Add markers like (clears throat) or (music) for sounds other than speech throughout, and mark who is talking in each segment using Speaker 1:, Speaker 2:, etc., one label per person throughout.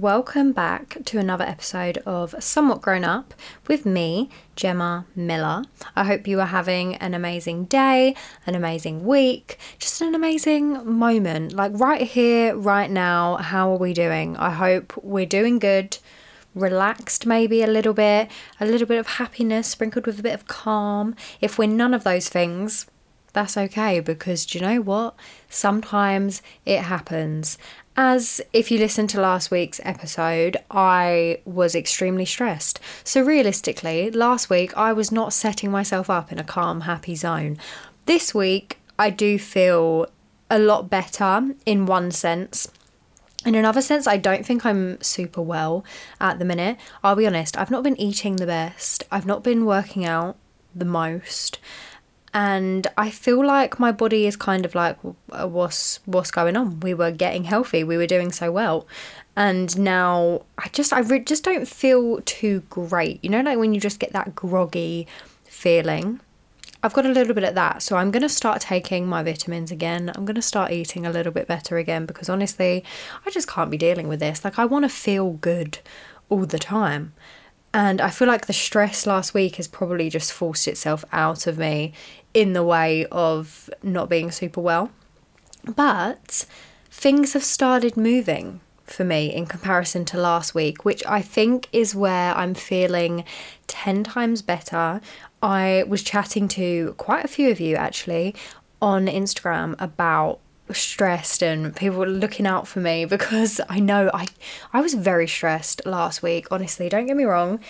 Speaker 1: Welcome back to another episode of Somewhat Grown Up with me, Gemma Miller. I hope you are having an amazing day, an amazing week, just an amazing moment. Like right here, right now, how are we doing? I hope we're doing good, relaxed maybe a little bit, a little bit of happiness sprinkled with a bit of calm. If we're none of those things, that's okay because do you know what? Sometimes it happens. As if you listened to last week's episode, I was extremely stressed. So, realistically, last week I was not setting myself up in a calm, happy zone. This week, I do feel a lot better in one sense. In another sense, I don't think I'm super well at the minute. I'll be honest, I've not been eating the best, I've not been working out the most and I feel like my body is kind of like uh, what's what's going on? We were getting healthy. We were doing so well. And now I just I re- just don't feel too great. You know like when you just get that groggy feeling? I've got a little bit of that. So I'm to start taking my vitamins again. I'm to start eating a little bit better again because honestly I just can't be dealing with this. Like I want to feel good all the time and I feel like the stress last week has probably just forced itself out of me in the way of not being super well. But things have started moving for me in comparison to last week, which I think is where I'm feeling 10 times better. I was chatting to quite a few of you actually on Instagram about stressed and people were looking out for me (laughs) because I know I I was very stressed last week honestly don't get me wrong.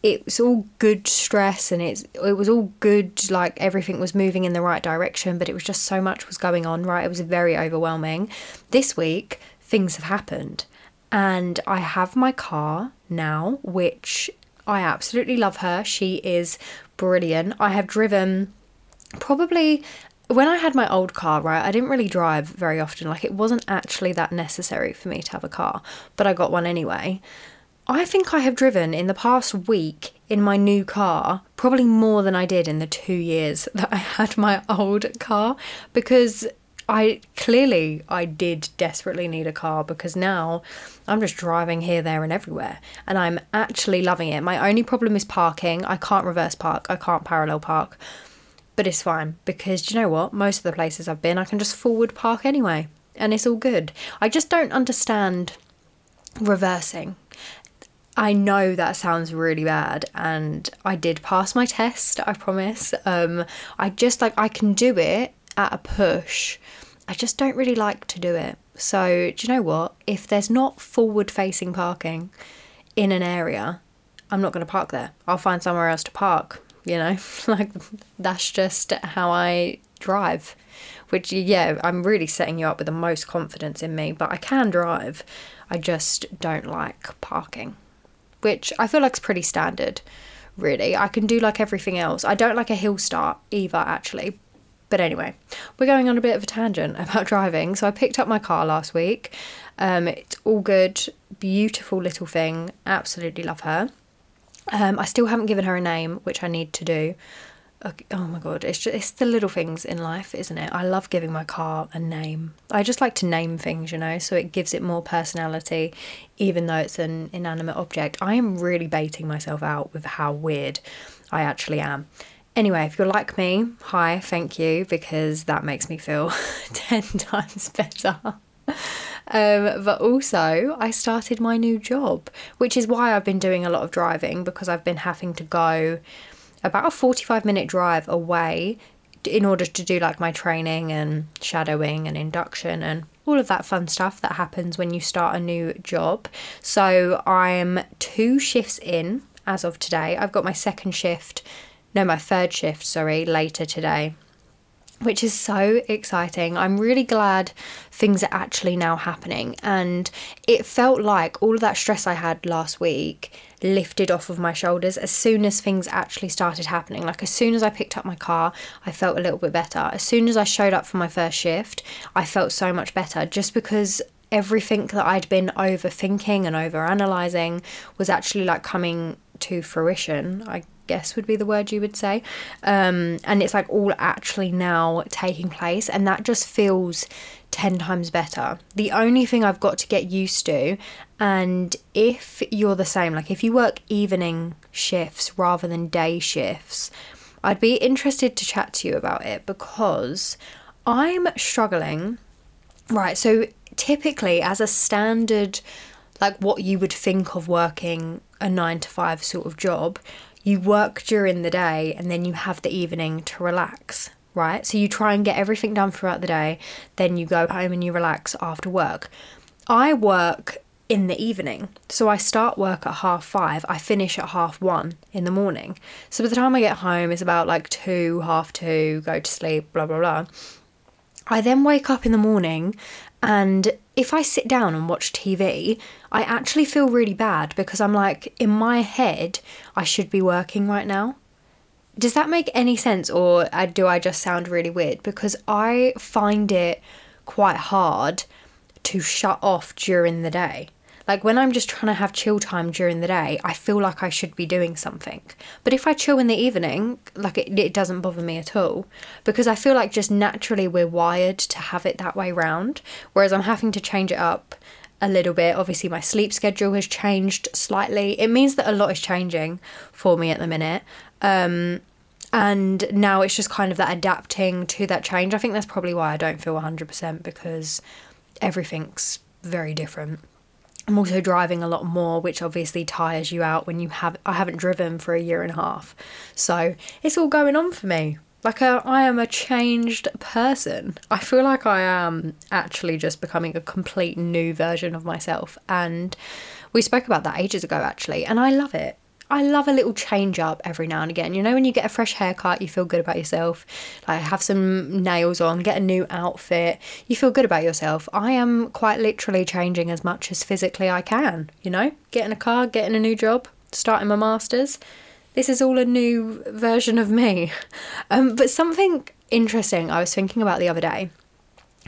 Speaker 1: It was all good stress and it's it was all good like everything was moving in the right direction but it was just so much was going on right? It was very overwhelming. This week things have happened and I have my car now which I absolutely love her. She is brilliant. I have driven probably when I had my old car, right, I didn't really drive very often. Like, it wasn't actually that necessary for me to have a car, but I got one anyway. I think I have driven in the past week in my new car probably more than I did in the two years (laughs) that I had my old car because I clearly I did desperately need a car because now I'm just driving here, there, and everywhere, and I'm actually loving it. My only problem is parking. I can't reverse park. I can't parallel park, but it's fine because you know what? Most of the places I've been, I can just forward park anyway, and it's all good. I just don't understand reversing I know that sounds really bad, and I did pass my test, I promise. Um, I just like, I can do it at a push. I just don't really like to do it. So, do you know what? If there's not forward facing parking in an area, I'm not going to park there. I'll find somewhere else to park, you know? (laughs) like, that's just how I drive. Which, yeah, I'm really setting you up with the most confidence in me, but I can drive. I just don't like parking which I feel like is pretty standard, really. I can do like everything else. I don't like a hill start either, actually. But anyway, we're going on a bit of a tangent (laughs) about driving. So I picked up my car last week. Um, it's all good, beautiful little thing. Absolutely love her. Um, I still haven't given her a name, which I need to do. oh my god, it's just it's the little things in life, isn't it? I love giving my car a name. I just like to name things, you know, so it gives it more personality, even though it's an inanimate object. I am really baiting myself out with how weird I actually am. Anyway, if you're like me, hi, thank you, because that makes me feel (laughs) 10 times better. Um, but also, I started my new job, which is why I've been doing a lot of driving because I've been having to go about a 45 minute drive away in order to do like my training and shadowing and induction and all of that fun stuff that happens when you start a new job. So I'm two shifts in as of today. I've got my second shift, no, my third shift, sorry, later today which is so exciting. I'm really glad things are actually now happening. And it felt like all of that stress I had last week lifted off of my shoulders as soon as things actually started happening. Like, as soon as I picked up my car, I felt a little bit better. As soon as I showed up for my first shift, I felt so much better just because everything that I'd been overthinking and overanalyzing was actually like coming to fruition. I guess would be the word you would say. Um, and it's like all actually now taking place, and that just feels 10 times better. The only thing I've got to get used to, and if you're the same, like if you work evening shifts rather than day shifts, I'd be interested to chat to you about it because I'm struggling. Right, so typically, as a standard, like what you would think of working a nine to five sort of job, you work during the day and then you have the evening to relax, right? So you try and get everything done throughout the day, then you go home and you relax after work. I work in the evening. So I start work at half five, I finish at half one in the morning. So by the time I get home, it's about like two, half two, go to sleep, blah, blah, blah. I then wake up in the morning and if I sit down and watch TV, I actually feel really bad because I'm like, in my head, I should be working right now. Does that make any sense, or uh, do I just sound really weird? Because I find it quite hard to shut off during the day. Like when I'm just trying to have chill time during the day, I feel like I should be doing something. But if I chill in the evening, like it, it doesn't bother me at all because I feel like just naturally we're wired to have it that way round. Whereas I'm having to change it up a little bit. Obviously, my sleep schedule has changed slightly. It means that a lot is changing for me at the minute. Um, and now it's just kind of that adapting to that change. I think that's probably why I don't feel 100% because everything's very different. I'm also driving a lot more, which obviously tires you out when you have. I haven't driven for a year and a half, so it's all going on for me. Like a, I am a changed person. I feel like I am actually just becoming a complete new version of myself, and we spoke about that ages ago actually, and I love it. I love a little change up every now and again. You know, when you get a fresh haircut, you feel good about yourself. Like, have some nails on, get a new outfit, you feel good about yourself. I am quite literally changing as much as physically I can, you know, getting a car, getting a new job, starting my master's. This is all a new version of me. (laughs) Um, but something interesting I was thinking about the other day,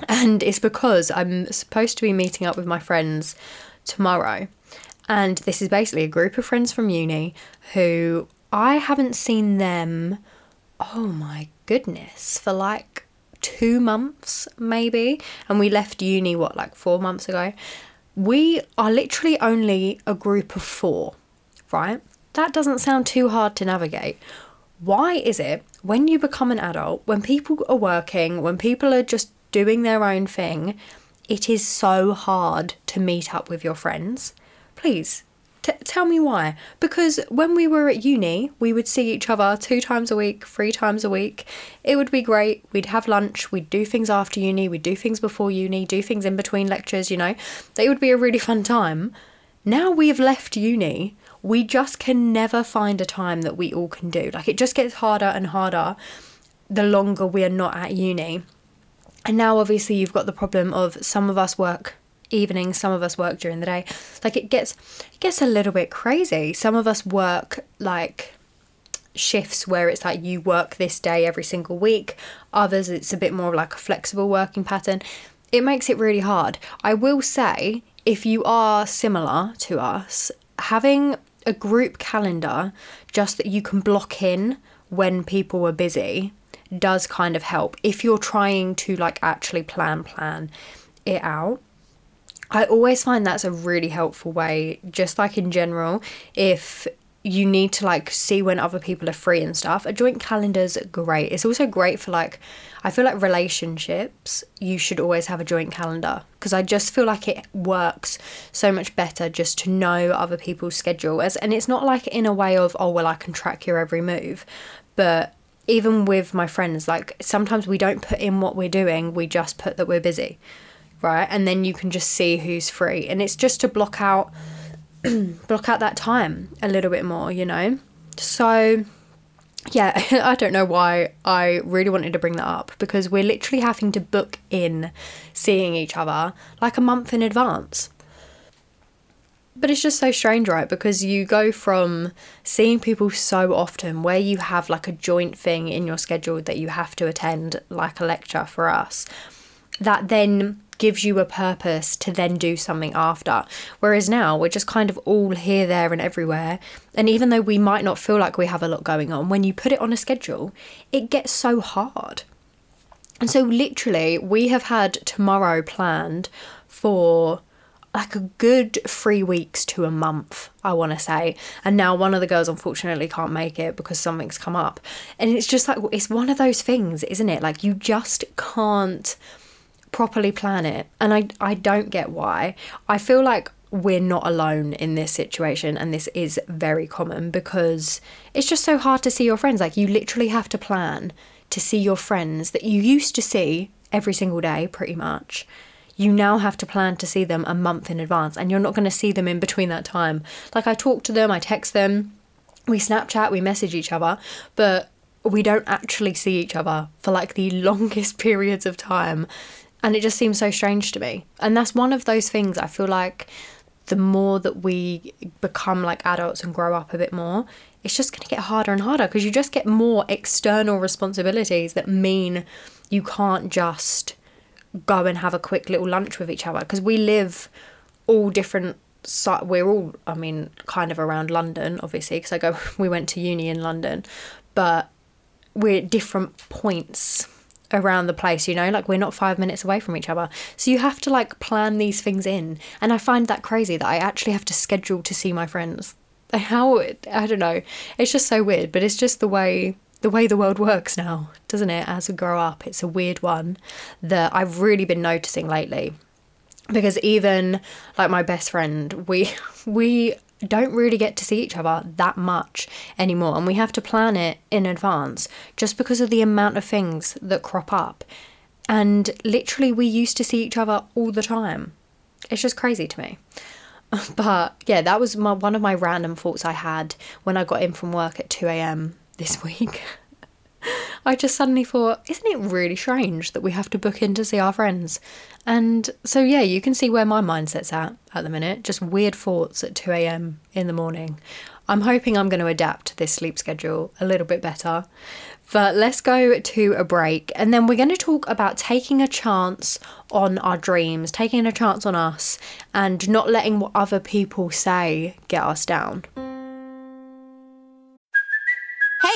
Speaker 1: and it's because I'm supposed to be meeting up with my friends tomorrow. And this is basically a group of friends from uni who I haven't seen them, oh my goodness, for like two months maybe. And we left uni, what, like four months ago? We are literally only a group of four, right? That doesn't sound too hard to navigate. Why is it when you become an adult, when people are working, when people are just doing their own thing, it is so hard to meet up with your friends? Please, T- tell me why. Because when we were at uni, we would see each other two times a week, three times a week. It would be great. We'd have lunch, we'd do things after uni, we'd do things before uni, do things in between lectures, you know. It would be a really fun time. Now we have left uni, we just can never find a time that we all can do. Like it just gets harder and harder the longer we are not at uni. And now obviously you've got the problem of some of us work evenings some of us work during the day like it gets it gets a little bit crazy. Some of us work like shifts where it's like you work this day every single week. Others it's a bit more like a flexible working pattern. It makes it really hard. I will say if you are similar to us having a group calendar just that you can block in when people are busy does kind of help. If you're trying to like actually plan plan it out I always find that's a really helpful way, just like in general, if you need to like see when other people are free and stuff. A joint calendar's great. It's also great for like I feel like relationships, you should always have a joint calendar because I just feel like it works so much better just to know other people's schedule as and it's not like in a way of oh well I can track your every move, but even with my friends like sometimes we don't put in what we're doing, we just put that we're busy right? And then you can just see who's free. And it's just to block out (clears throat) block out that time a little bit more, you know? So yeah, (laughs) I don't know why I really wanted to bring that up because we're literally having to book in seeing each other like a month in advance. But it's just so strange, right? Because you go from seeing people so often where you have like a joint thing in your schedule that you have to attend, like a lecture for us, that then gives you a purpose to then do something after. Whereas now we're just kind of all here, there, and everywhere. And even though we might not feel like we have a lot going on, when you put it on a schedule, it gets so hard. And so, literally, we have had tomorrow planned for like a good three weeks to a month, I want to say. And now one of the girls unfortunately can't make it because something's come up. And it's just like, it's one of those things, isn't it? Like, you just can't properly plan it. And I, I don't get why. I feel like we're not alone in this situation and this is very common because it's just so hard to see your friends. Like you literally have to plan to see your friends that you used to see every single day pretty much. You now have to plan to see them a month in advance and you're not going to see them in between that time. Like I talk to them, I text them, we Snapchat, we message each other, but we don't actually see each other for like the (laughs) longest periods of time. And it just seems so strange to me. And that's one of those things I feel like the more that we become like adults and grow up a bit more, it's just going to get harder and harder because you just get more external responsibilities that mean you can't just go and have a quick little lunch with each other because we live all different we're all i mean kind of around london obviously because i go (laughs) we went to uni in london but we're at different points around the place, you know, like we're not five minutes away from each other. So you have to like plan these things in. And I find that crazy that I actually have to schedule to see my friends. (laughs) How, I don't know, it's just so weird, but it's just the way. The way the world works now, doesn't it? As we grow up, it's a weird one that I've really been noticing lately because even like my best friend we (laughs) we don't really get to see each other that much anymore and we have to plan it in advance just because of the amount of things that crop up. And literally, we used to see each other all the time. It's just crazy to me. (laughs) But yeah, that was my, one of my random thoughts I had when I got in from work at 2 a.m. this (laughs) week. I just suddenly thought, isn't it really strange that we have to book in to see our friends? And so, yeah, you can see where my mindset's at at the minute. Just weird thoughts at 2 a.m. in the morning. I'm hoping I'm going to adapt this sleep schedule a little bit better. But let's go to a break and then we're going to talk about taking a chance on our dreams, taking a chance on us, and not letting what other people say get us down.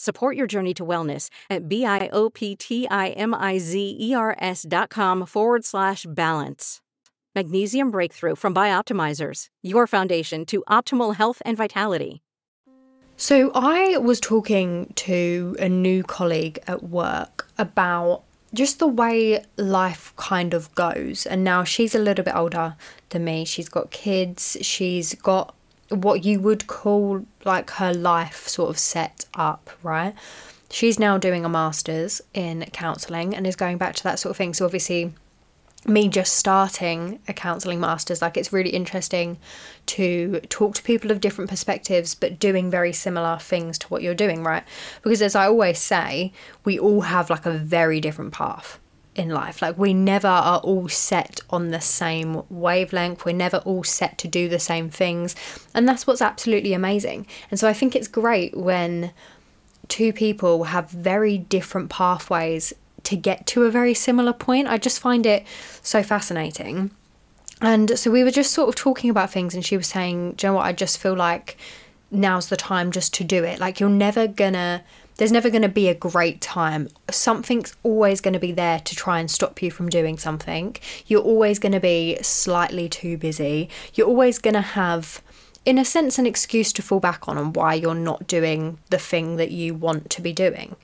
Speaker 2: Support your journey to wellness at B-I-O-P-T-I-M-I-Z-E-R-S dot com forward slash balance. Magnesium Breakthrough from Bioptimizers, your foundation to optimal health and vitality.
Speaker 1: So, I was talking to a new colleague at work about just the way life kind of goes. And now she's a little bit older than me. She's got kids. She's got what you would call like her life sort of set up, right? She's now doing a master's in counselling and is going back to that sort of thing. So, obviously, me just starting a counselling master's, like it's really interesting to talk to people of different perspectives, but doing very similar things to what you're doing, right? Because as I always say, we all have like a very different path in life. Like we never are all set on the same wavelength. We're never all set to do the same things. And that's what's absolutely amazing. And so I think it's great when two people have very different pathways to get to a very similar point. I just find it so fascinating. And so we were just sort of talking about things, and she was saying, you know what? I just feel like now's the time just to do it. Like, you're never gonna, there's never gonna be a great time. Something's always gonna be there to try and stop you from doing something. You're always gonna be slightly too busy. You're always gonna have, in a sense, an excuse to fall back on and why you're not doing the thing that you want to be doing.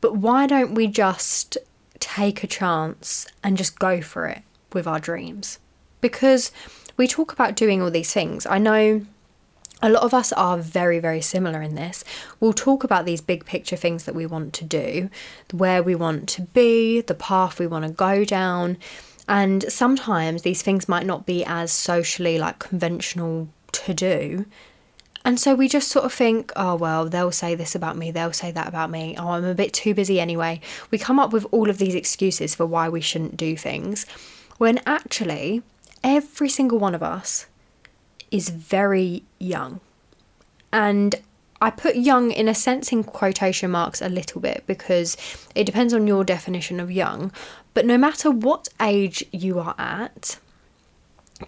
Speaker 1: But why don't we just take a chance and just go for it with our dreams? Because we talk about doing all these things. I know a lot of us are very, very similar in this. We'll talk about these big picture things that we want to do, where we want to be, the path we want to go down. And sometimes these things might not be as socially like conventional to do. And so we just sort of think, oh, well, they'll say this about me, they'll say that about me, oh, I'm a bit too busy anyway. We come up with all of these excuses for why we shouldn't do things, when actually, every single one of us is very young. And I put young in a sense in quotation marks a little bit because it depends on your definition of young. But no matter what age you are at,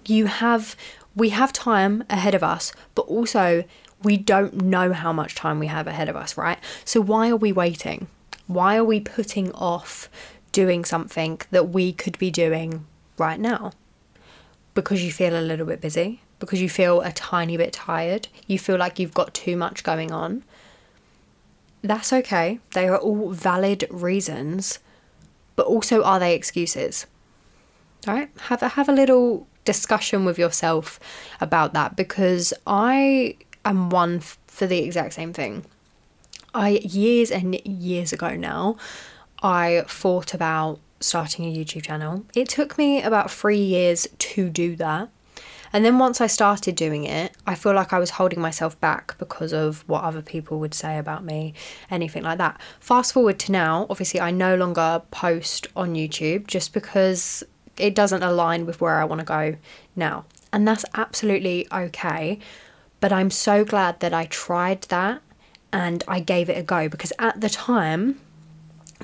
Speaker 1: you have we have time ahead of us, but also we don't know how much time we have ahead of us, right? So why are we waiting? Why are we putting off doing something that we could be doing right now? Because you feel a little bit busy, because you feel a tiny bit tired, you feel like you've got too much going on. That's okay. They are all valid reasons, but also are they excuses? All right? Have a have a little discussion with yourself about that because I am one for the exact same thing. I years and years ago now, I thought about starting a YouTube channel. It took me about 3 years to do that. And then once I started doing it, I feel like I was holding myself back because of what other people would say about me, anything like that. Fast forward to now, obviously, I no longer post on YouTube just because it doesn't align with where I want to go now. And that's absolutely okay. But I'm so glad that I tried that and I gave it a go because at the time,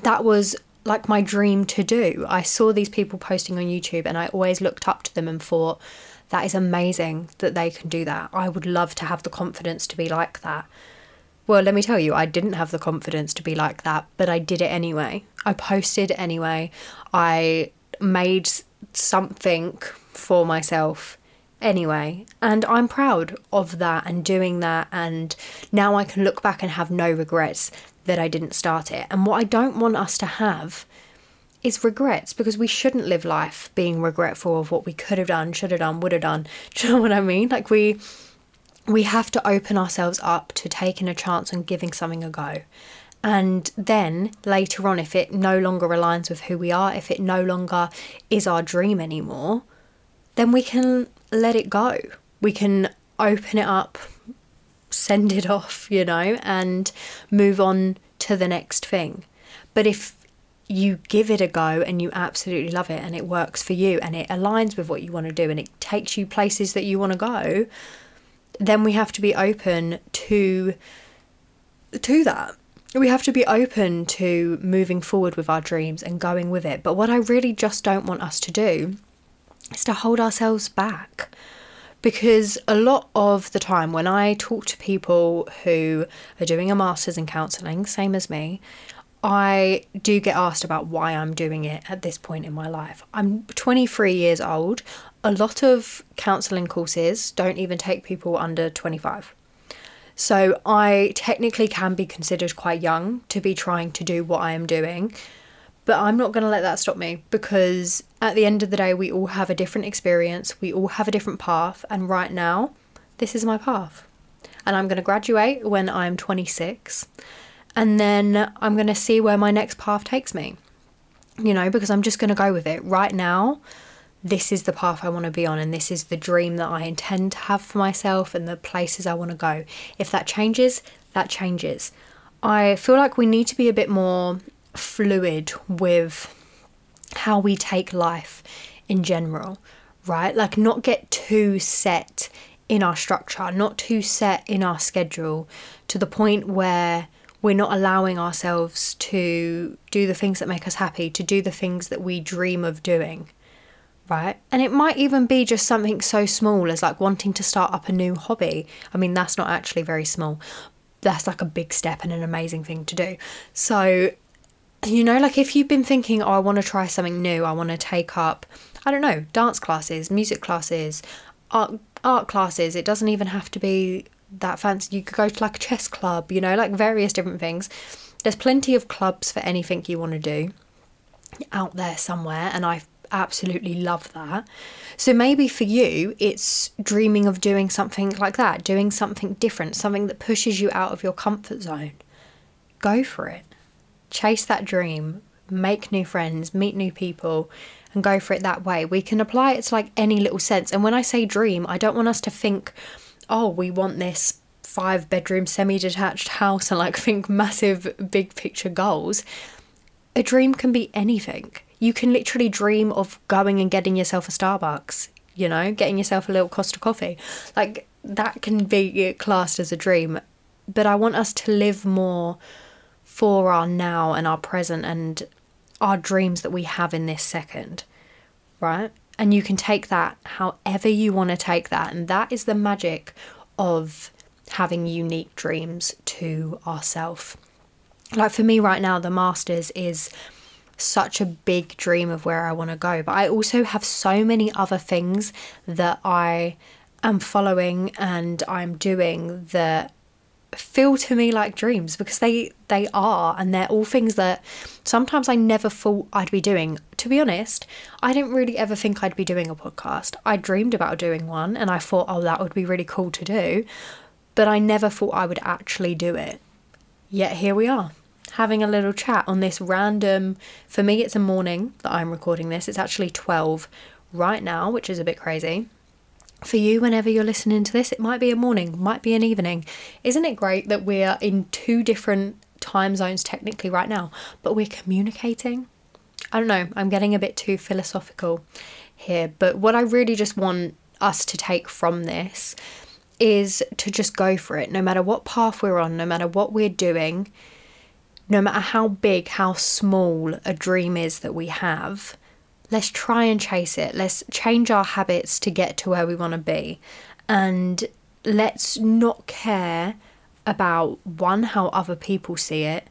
Speaker 1: that was like my dream to do. I saw these people posting on YouTube and I always looked up to them and thought, that is amazing that they can do that. I would love to have the confidence to be like that. Well, let me tell you, I didn't have the confidence to be like that, but I did it anyway. I posted anyway. I made something for myself anyway. And I'm proud of that and doing that. And now I can look back and have no regrets that I didn't start it. And what I don't want us to have is regrets because we shouldn't live life being regretful of what we could have done, should have done, would have done. (laughs) Do you know what I mean? Like we we have to open ourselves up to taking a chance and giving something a go. And then later on, if it no longer aligns with who we are, if it no longer is our dream anymore, then we can let it go. We can open it up, send it (laughs) off, you know, and move on to the next thing. But if you give it a go and you absolutely love it and it works for you and it aligns with what you want to do and it takes you places that you want to go, then we have to be open to to that we have to be open to moving forward with our dreams and going with it. But what I really just don't want us to do is to hold ourselves back Because a lot of the time, when I talk to people who are doing a master's in counselling, same as me, I do get asked about why I'm doing it at this point in my life. I'm 23 years old. A lot of counselling courses don't even take people under 25. So I technically can be considered quite young to be trying to do what I am doing. But I'm not going to let that stop me because at the end of the day, we all have a different experience, we all have a different path, and right now, this is my path. And I'm going to graduate when I'm 26, and then I'm going to see where my next path takes me, you know, because I'm just going to go with it. Right now, this is the path I want to be on, and this is the dream that I intend to have for myself and the places I want to go. If that changes, that changes. I feel like we need to be a bit more fluid with how we take life in general, right? Like, not get too set in our structure, not too set in our schedule to the point where we're not allowing ourselves to do the things that make us happy, to do the things that we dream of doing, right? And it might even be just something so small as like wanting to start up a new hobby. I mean, that's not actually very small. That's like a big step and an amazing thing to do. So, you know, like if you've been thinking, oh, I want to try something new, I want to take up, I don't know, dance classes, music classes, art art classes. It doesn't even have to be that fancy. You could go to like a chess club, you know, like various different things. There's plenty of clubs for anything you want to do out there somewhere, and I absolutely love that. So maybe for you, it's dreaming of doing something like that, doing something different, something that pushes you out of your comfort zone. Go for it chase that dream, make new friends, meet new people, and go for it that way. We can apply it to like any little sense. And when I say dream, I don't want us to think, oh, we want this five bedroom semi detached house and like (laughs) think massive big picture goals. A dream can be anything. You can literally dream of going and getting yourself a Starbucks, you know, getting yourself a little Costa coffee. Like that can be classed as a dream. But I want us to live more for our now and our present and our dreams that we have in this second, right? And you can take that however you want to take that. And that is the magic of having unique dreams to ourselves. Like for me right now, the Masters is such a big dream of where I want to go. But I also have so many other things that I am following and I'm doing that feel to me like dreams because they they are and they're all things that sometimes I never thought I'd be doing. To be honest, I didn't really ever think I'd be doing a podcast. I dreamed about doing one and I thought, "Oh, that would be really cool to do." But I never thought I would actually do it. Yet here we are, having a little chat on this random for me it's a morning that I'm recording this. It's actually 12 right now, which is a bit crazy for you whenever you're listening to this. It might be a morning, might be an evening. Isn't it great that we're in two different time zones technically right now, but we're communicating? I don't know, I'm getting a bit too philosophical here, but what I really just want us to take from this is to just go for it, no matter what path we're on, no matter what we're doing, no matter how big, how small a dream is that we have let's try and chase it. Let's change our habits to get to where we want to be. And let's not care about one, how other people see it.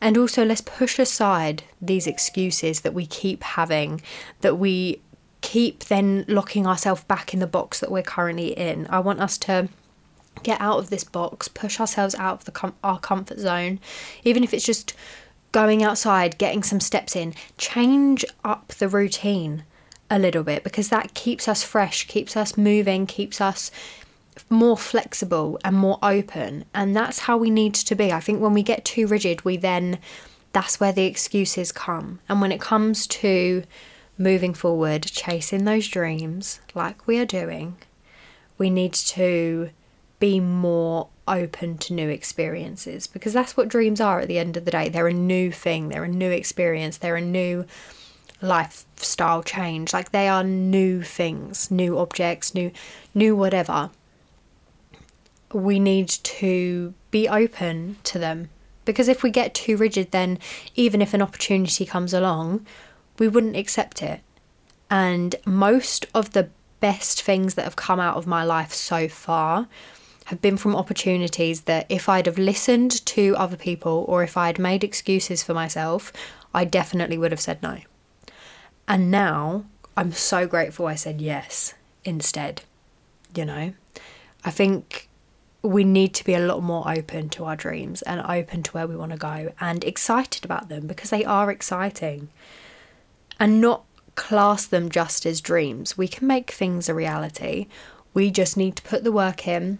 Speaker 1: And also, let's push aside these excuses that we keep having, that we keep then locking ourselves back in the box that we're currently in. I want us to get out of this box, push ourselves out of the com- our comfort zone, even if it's just going outside, getting some steps in, change up the routine a little bit because that keeps us fresh, keeps us moving, keeps us more flexible and more open. And that's how we need to be. I think when we get too rigid, we then, that's where the excuses come. And when it comes to moving forward, chasing those dreams like we are doing, we need to be more open to new experiences because that's what dreams are at the end of the day. They're a new thing, they're a new experience, they're a new lifestyle change. Like they are new things, new objects, new new whatever. We need to be open to them because if we get too rigid then even if an opportunity comes along, we wouldn't accept it. And most of the best things that have come out of my life so far have been from opportunities that if I'd have listened to other people or if I'd made excuses for myself, I definitely would have said no. And now I'm so grateful I said yes instead. You know, I think we need to be a lot more open to our dreams and open to where we want to go and excited about them because they are exciting and not class them just as dreams. We can make things a reality. We just need to put the work in,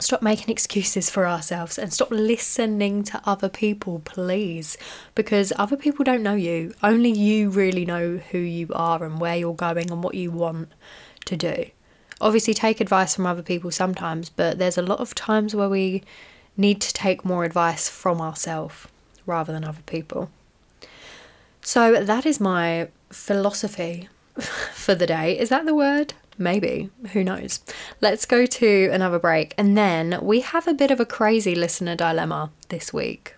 Speaker 1: stop making excuses for ourselves, and stop listening to other people, please. Because other people don't know you. Only you really know who you are and where you're going and what you want to do. Obviously, take advice from other people sometimes, but there's a lot of times where we need to take more advice from ourselves rather than other people. So, that is my philosophy (laughs) for the day. Is that the word? Maybe. Who knows? Let's go to another break. And then we have a bit of a crazy listener dilemma this week.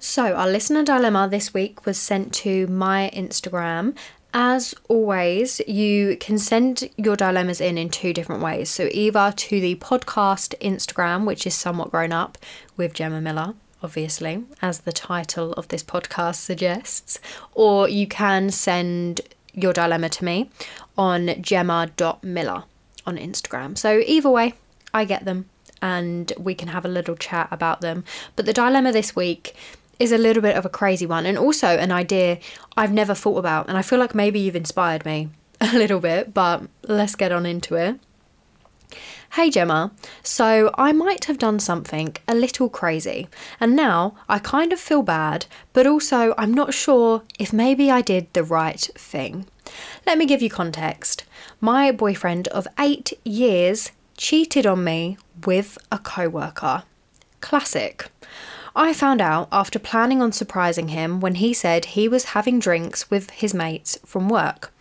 Speaker 1: So, our listener dilemma this week was sent to my Instagram. As always, you can send your dilemmas in in two different ways. So, either to the podcast Instagram, which is somewhat grown up with Gemma Miller, obviously, as the title of this podcast suggests, or you can send your dilemma to me on gemma.miller on Instagram. So, either way, I get them and we can have a little chat about them. But the dilemma this week is a little bit of a crazy one and also an idea I've never thought about. And I feel like maybe you've inspired me (laughs) a little bit, but let's get on into it. Hey Gemma, so I might have done something a little crazy, and now I kind of feel bad, but also I'm not sure if maybe I did the right thing. Let me give you context. My boyfriend of eight years cheated on me with a co worker. Classic. I found out after planning on surprising him when he said he was having drinks with his mates from work.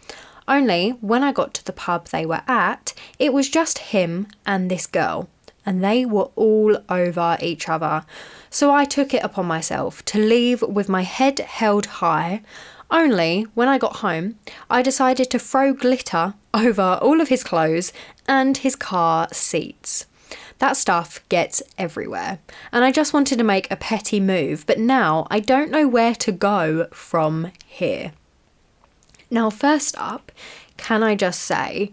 Speaker 1: Only when I got to the pub they were at, it was just him and this girl, and they were all over each other. So I took it upon myself to leave with my head held high. Only when I got home, I decided to throw glitter (laughs) over all of his clothes and his car seats. That stuff gets everywhere. And I just wanted to make a petty move, but now I don't know where to go from here. Now, first up, can I just say,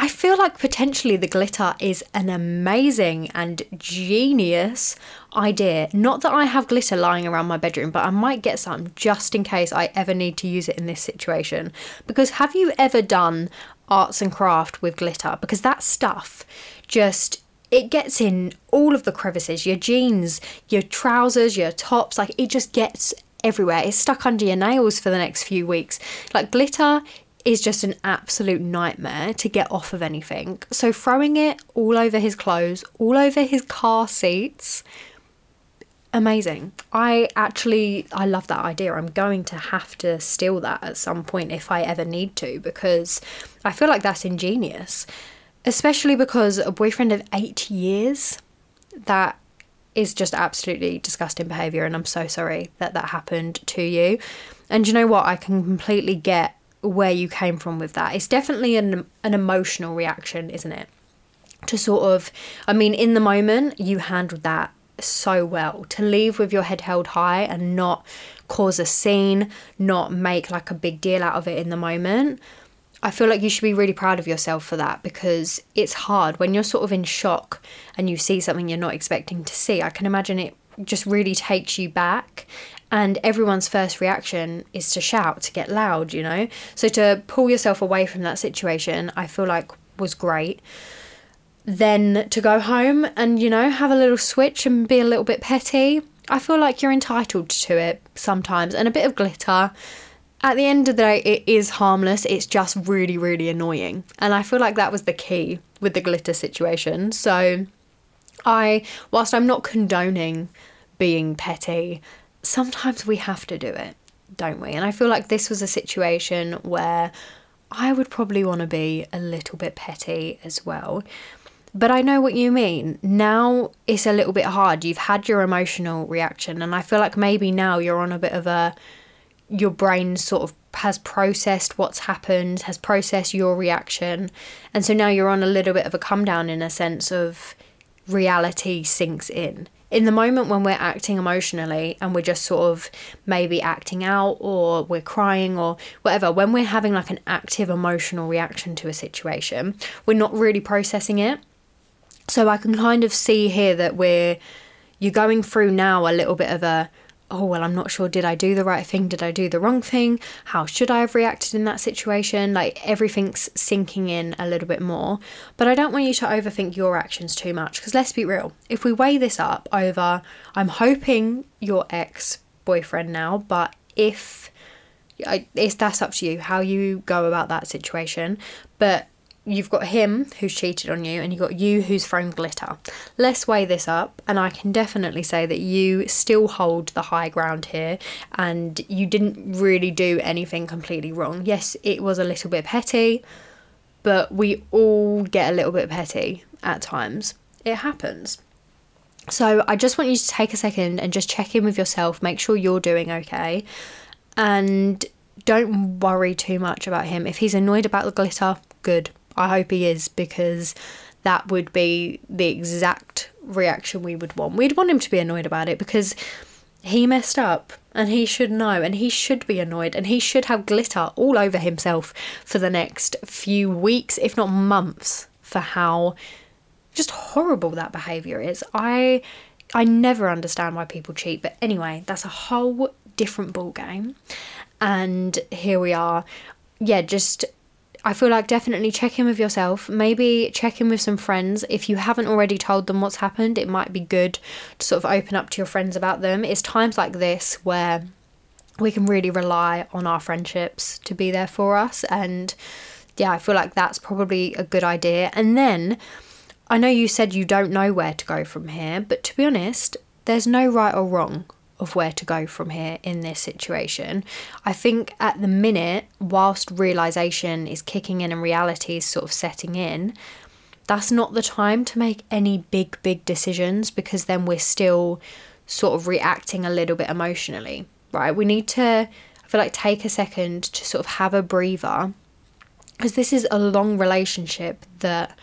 Speaker 1: I feel like potentially the glitter is an amazing and genius idea. Not that I have glitter lying around my bedroom, but I might get some just in case I ever need to use it in this situation. Because have you ever done arts and craft with glitter? Because that stuff just it gets in all of the crevices your jeans your trousers your tops like it just gets everywhere. It's stuck under your nails for the next few weeks. Like glitter is just an absolute nightmare to get off of anything. So throwing it all over his clothes, all over his car seats, amazing. I actually I love that idea. I'm going to have to steal that at some point if I ever need to because I feel like that's ingenious. Especially because a boyfriend of 8 years that is just absolutely disgusting behaviour, and I'm so sorry that that happened to you. And you know what? I can completely get where you came from with that. It's definitely an an emotional reaction, isn't it? To sort of, I mean, in the moment, you handled that so well. To leave with your head held high and not cause a scene, not make like a big deal out of it in the moment. I feel like you should be really proud of yourself for that because it's hard when you're sort of in shock and you see something you're not expecting to see. I can imagine it just really takes you back and everyone's first reaction is to shout, to get loud, you know? So to pull yourself away from that situation, I feel like was great. Then to go home and, you know, have a little switch and be a little bit petty, I feel like you're entitled to it sometimes. And a bit of glitter at the end of the day, it is harmless. It's just really, really annoying. And I feel like that was the key with the glitter situation. So, I, whilst I'm not condoning being petty, sometimes we have to do it, don't we? And I feel like this was a situation where I would probably want to be a little bit petty as well. But I know what you mean. Now it's a little bit hard. You've had your emotional reaction, and I feel like maybe now you're on a bit of a your brain sort of has processed what's happened, has processed your reaction. And so now you're on a little bit of a come down in a sense of reality sinks in. In the moment when we're acting emotionally and we're just sort of maybe acting out or we're crying or whatever, when we're having like an active emotional reaction to a situation, we're not really processing it. So I can kind of see here that we're you're going through now a little bit of a oh, well, I'm not sure. Did I do the right thing? Did I do the wrong thing? How should I have reacted in that situation? Like everything's sinking in a little bit more. But I don't want you to overthink your actions too much because let's be real. If we weigh this up over, I'm hoping your ex boyfriend now, but if it's that's up to you how you go about that situation. But you've got him who's cheated on you and you've got you who's thrown glitter. Let's weigh this up, and I can definitely say that you still hold the high ground here and you didn't really do anything completely wrong. Yes, it was a little bit petty, but we all get a little bit petty at times. It happens. So I just want you to take a second and just check in with yourself, make sure you're doing okay, and don't worry too much about him. If he's annoyed about the glitter, good I hope he is because that would be the exact reaction we would want. We'd want him to be annoyed about it because he messed up and he should know and he should be annoyed and he should have glitter all over himself for the next few weeks, if not months, for how just horrible that behavior is. I I never understand why people cheat, but anyway, that's a whole different ball game. And here we are. Yeah, just I feel like definitely check in with yourself. Maybe check in with some friends. If you haven't already told them what's happened, it might be good to sort of open up to your friends about them. It's times like this where we can really rely on our friendships to be there for us. And yeah, I feel like that's probably a good idea. And then I know you said you don't know where to go from here, but to be honest, there's no right or wrong of where to go from here in this situation. I think at the minute, whilst realization is kicking in and reality is sort of setting in, that's not the time to make any big, big decisions because then we're still sort of reacting a little bit emotionally, right? We need to, I feel like, take a second to sort of have a breather because this is a long relationship that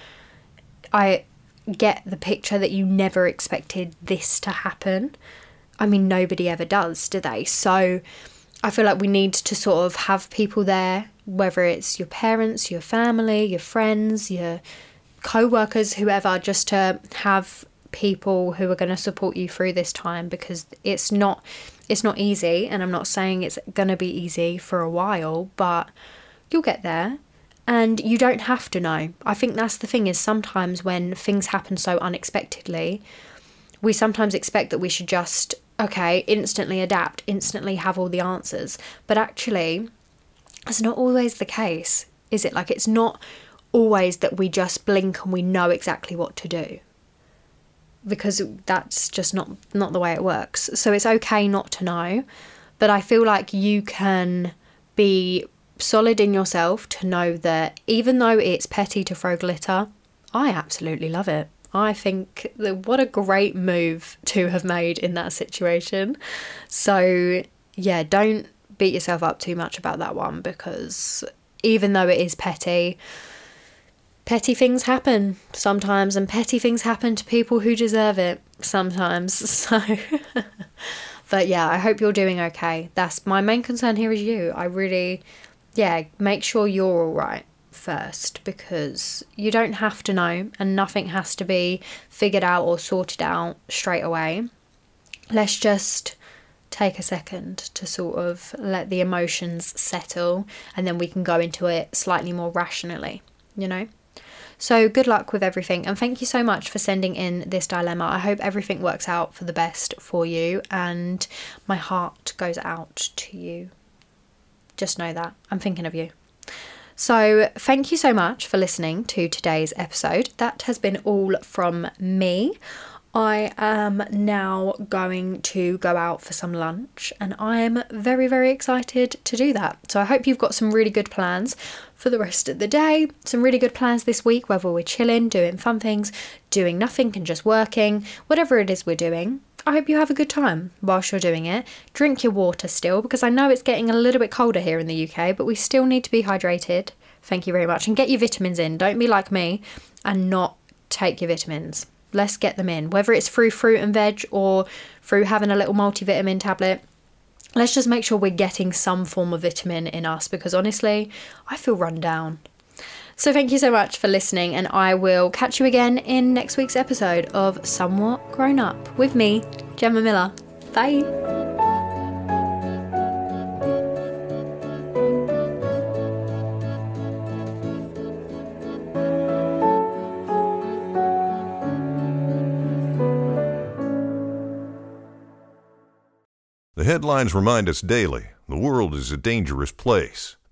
Speaker 1: I get the picture that you never expected this to happen. I mean, nobody ever does, do they? So I feel like we need to sort of have people there, whether it's your parents, your family, your friends, your co workers, whoever, just to have people who are going to support you through this time because it's not it's not easy and I'm not saying it's going to be easy for a while but you'll get there and you don't have to know. I think that's the thing is sometimes when things happen so unexpectedly we sometimes expect that we should just okay, instantly adapt, instantly have all the answers. But actually, it's not always the case, is it? Like, it's not always that we just blink and we know exactly what to do because that's just not not the way it works. So it's okay not to know, but I feel like you can be solid in yourself to know that even though it's petty to throw glitter, I absolutely love it. I think that what a great move to have made in that situation. So, yeah, don't beat yourself up too much about that one because even though it is petty, petty things happen sometimes, and petty things happen to people who deserve it sometimes. (laughs) So, but yeah, I hope you're doing okay. That's my main concern here is you. I really, yeah, make sure you're all right first because you don't have to know and nothing has to be figured out or sorted out straight away. Let's just take a second to sort of let the emotions settle and then we can go into it slightly more rationally, you know? So, good luck with everything, and thank you so much for sending in this dilemma. I hope everything works out for the best for you, and my heart goes out to you. Just know that I'm thinking of you. So, thank you so much for listening to today's episode. That has been all from me. I am now going to go out for some lunch and I am very, very excited to do that. So I hope you've got some really good plans for the rest of the day, some really good plans this week, whether we're chilling, doing fun things, doing nothing, and just working, whatever it is we're doing. I hope you have a good time whilst you're doing it. Drink your water still because I know it's getting a little bit colder here in the UK, but we still need to be hydrated. Thank you very much. And get your vitamins in. Don't be like me and not take your vitamins. Let's get them in, whether it's through fruit and veg or through having a little multivitamin tablet. Let's just make sure we're getting some form of vitamin in us because honestly, I feel run down. So, thank you so much for listening, and I will catch you again in next week's episode of Somewhat Grown Up with me, Gemma Miller. Bye.
Speaker 3: The headlines remind us daily the world is a dangerous place.